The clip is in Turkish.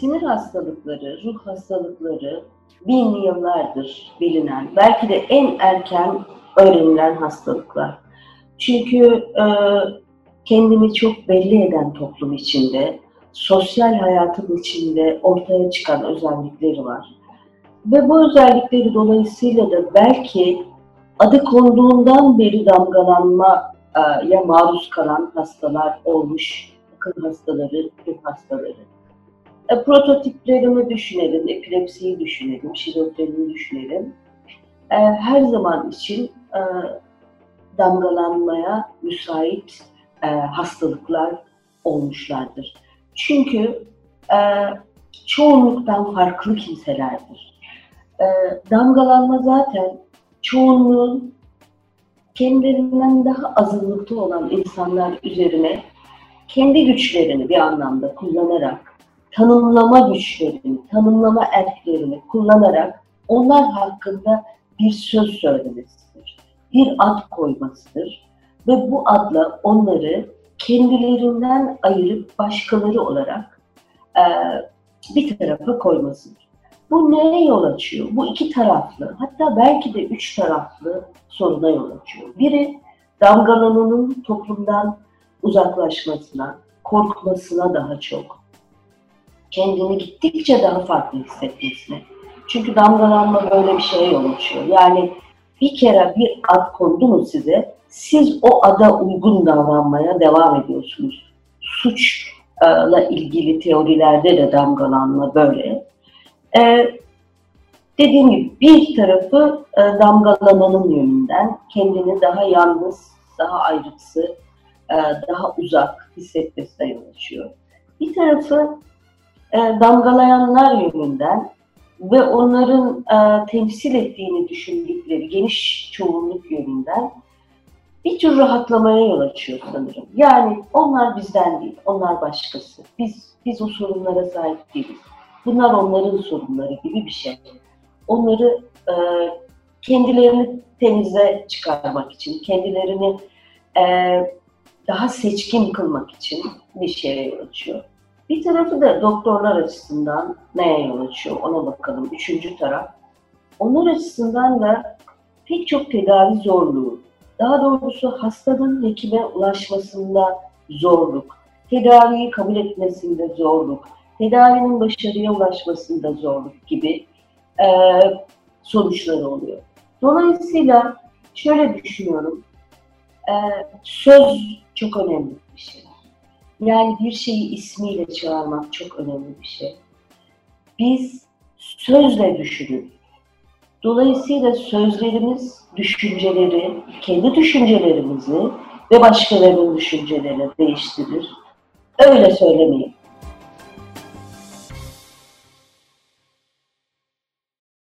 sinir hastalıkları, ruh hastalıkları bin yıllardır bilinen, belki de en erken öğrenilen hastalıklar. Çünkü e, kendini çok belli eden toplum içinde, sosyal hayatın içinde ortaya çıkan özellikleri var. Ve bu özellikleri dolayısıyla da belki adı konduğundan beri damgalanmaya maruz kalan hastalar olmuş, akıl hastaları, ruh hastaları. E, prototiplerini düşünelim, epilepsiyi düşünelim, şizofreniyi düşünelim. E, her zaman için e, damgalanmaya müsait e, hastalıklar olmuşlardır. Çünkü e, çoğunluktan farklı kimselerdir. E, damgalanma zaten çoğunluğun kendilerinden daha azınlıkta olan insanlar üzerine kendi güçlerini bir anlamda kullanarak, tanımlama güçlerini, tanımlama erklerini kullanarak onlar hakkında bir söz söylemesidir. Bir ad koymasıdır. Ve bu adla onları kendilerinden ayırıp başkaları olarak e, bir tarafa koymasıdır. Bu neye yol açıyor? Bu iki taraflı, hatta belki de üç taraflı soruna yol açıyor. Biri damgalananın toplumdan uzaklaşmasına, korkmasına daha çok, kendini gittikçe daha farklı hissetmesine. Çünkü damgalanma böyle bir şeye yol açıyor. Yani bir kere bir ad kondu mu size, siz o ada uygun davranmaya devam ediyorsunuz. Suçla ilgili teorilerde de damgalanma böyle. Ee, dediğim gibi bir tarafı e, damgalananın yönünden kendini daha yalnız, daha ayrıksı, e, daha uzak hissetmesine yol açıyor. Bir tarafı e, damgalayanlar yönünden ve onların e, temsil ettiğini düşündükleri geniş çoğunluk yönünden bir tür rahatlamaya yol açıyor sanırım. Yani onlar bizden değil, onlar başkası. Biz biz o sorunlara sahip değiliz. Bunlar onların sorunları gibi bir şey. Onları e, kendilerini temize çıkarmak için, kendilerini e, daha seçkin kılmak için bir şeye yol açıyor. Bir tarafı da doktorlar açısından neye yol açıyor ona bakalım. Üçüncü taraf. Onlar açısından da pek çok tedavi zorluğu, daha doğrusu hastanın hekime ulaşmasında zorluk, tedaviyi kabul etmesinde zorluk, tedavinin başarıya ulaşmasında zorluk gibi e, sonuçları oluyor. Dolayısıyla şöyle düşünüyorum, e, söz çok önemli bir şey. Yani bir şeyi ismiyle çağırmak çok önemli bir şey. Biz sözle düşünürüz. Dolayısıyla sözlerimiz düşünceleri, kendi düşüncelerimizi ve başkalarının düşüncelerini değiştirir. Öyle söylemeyin.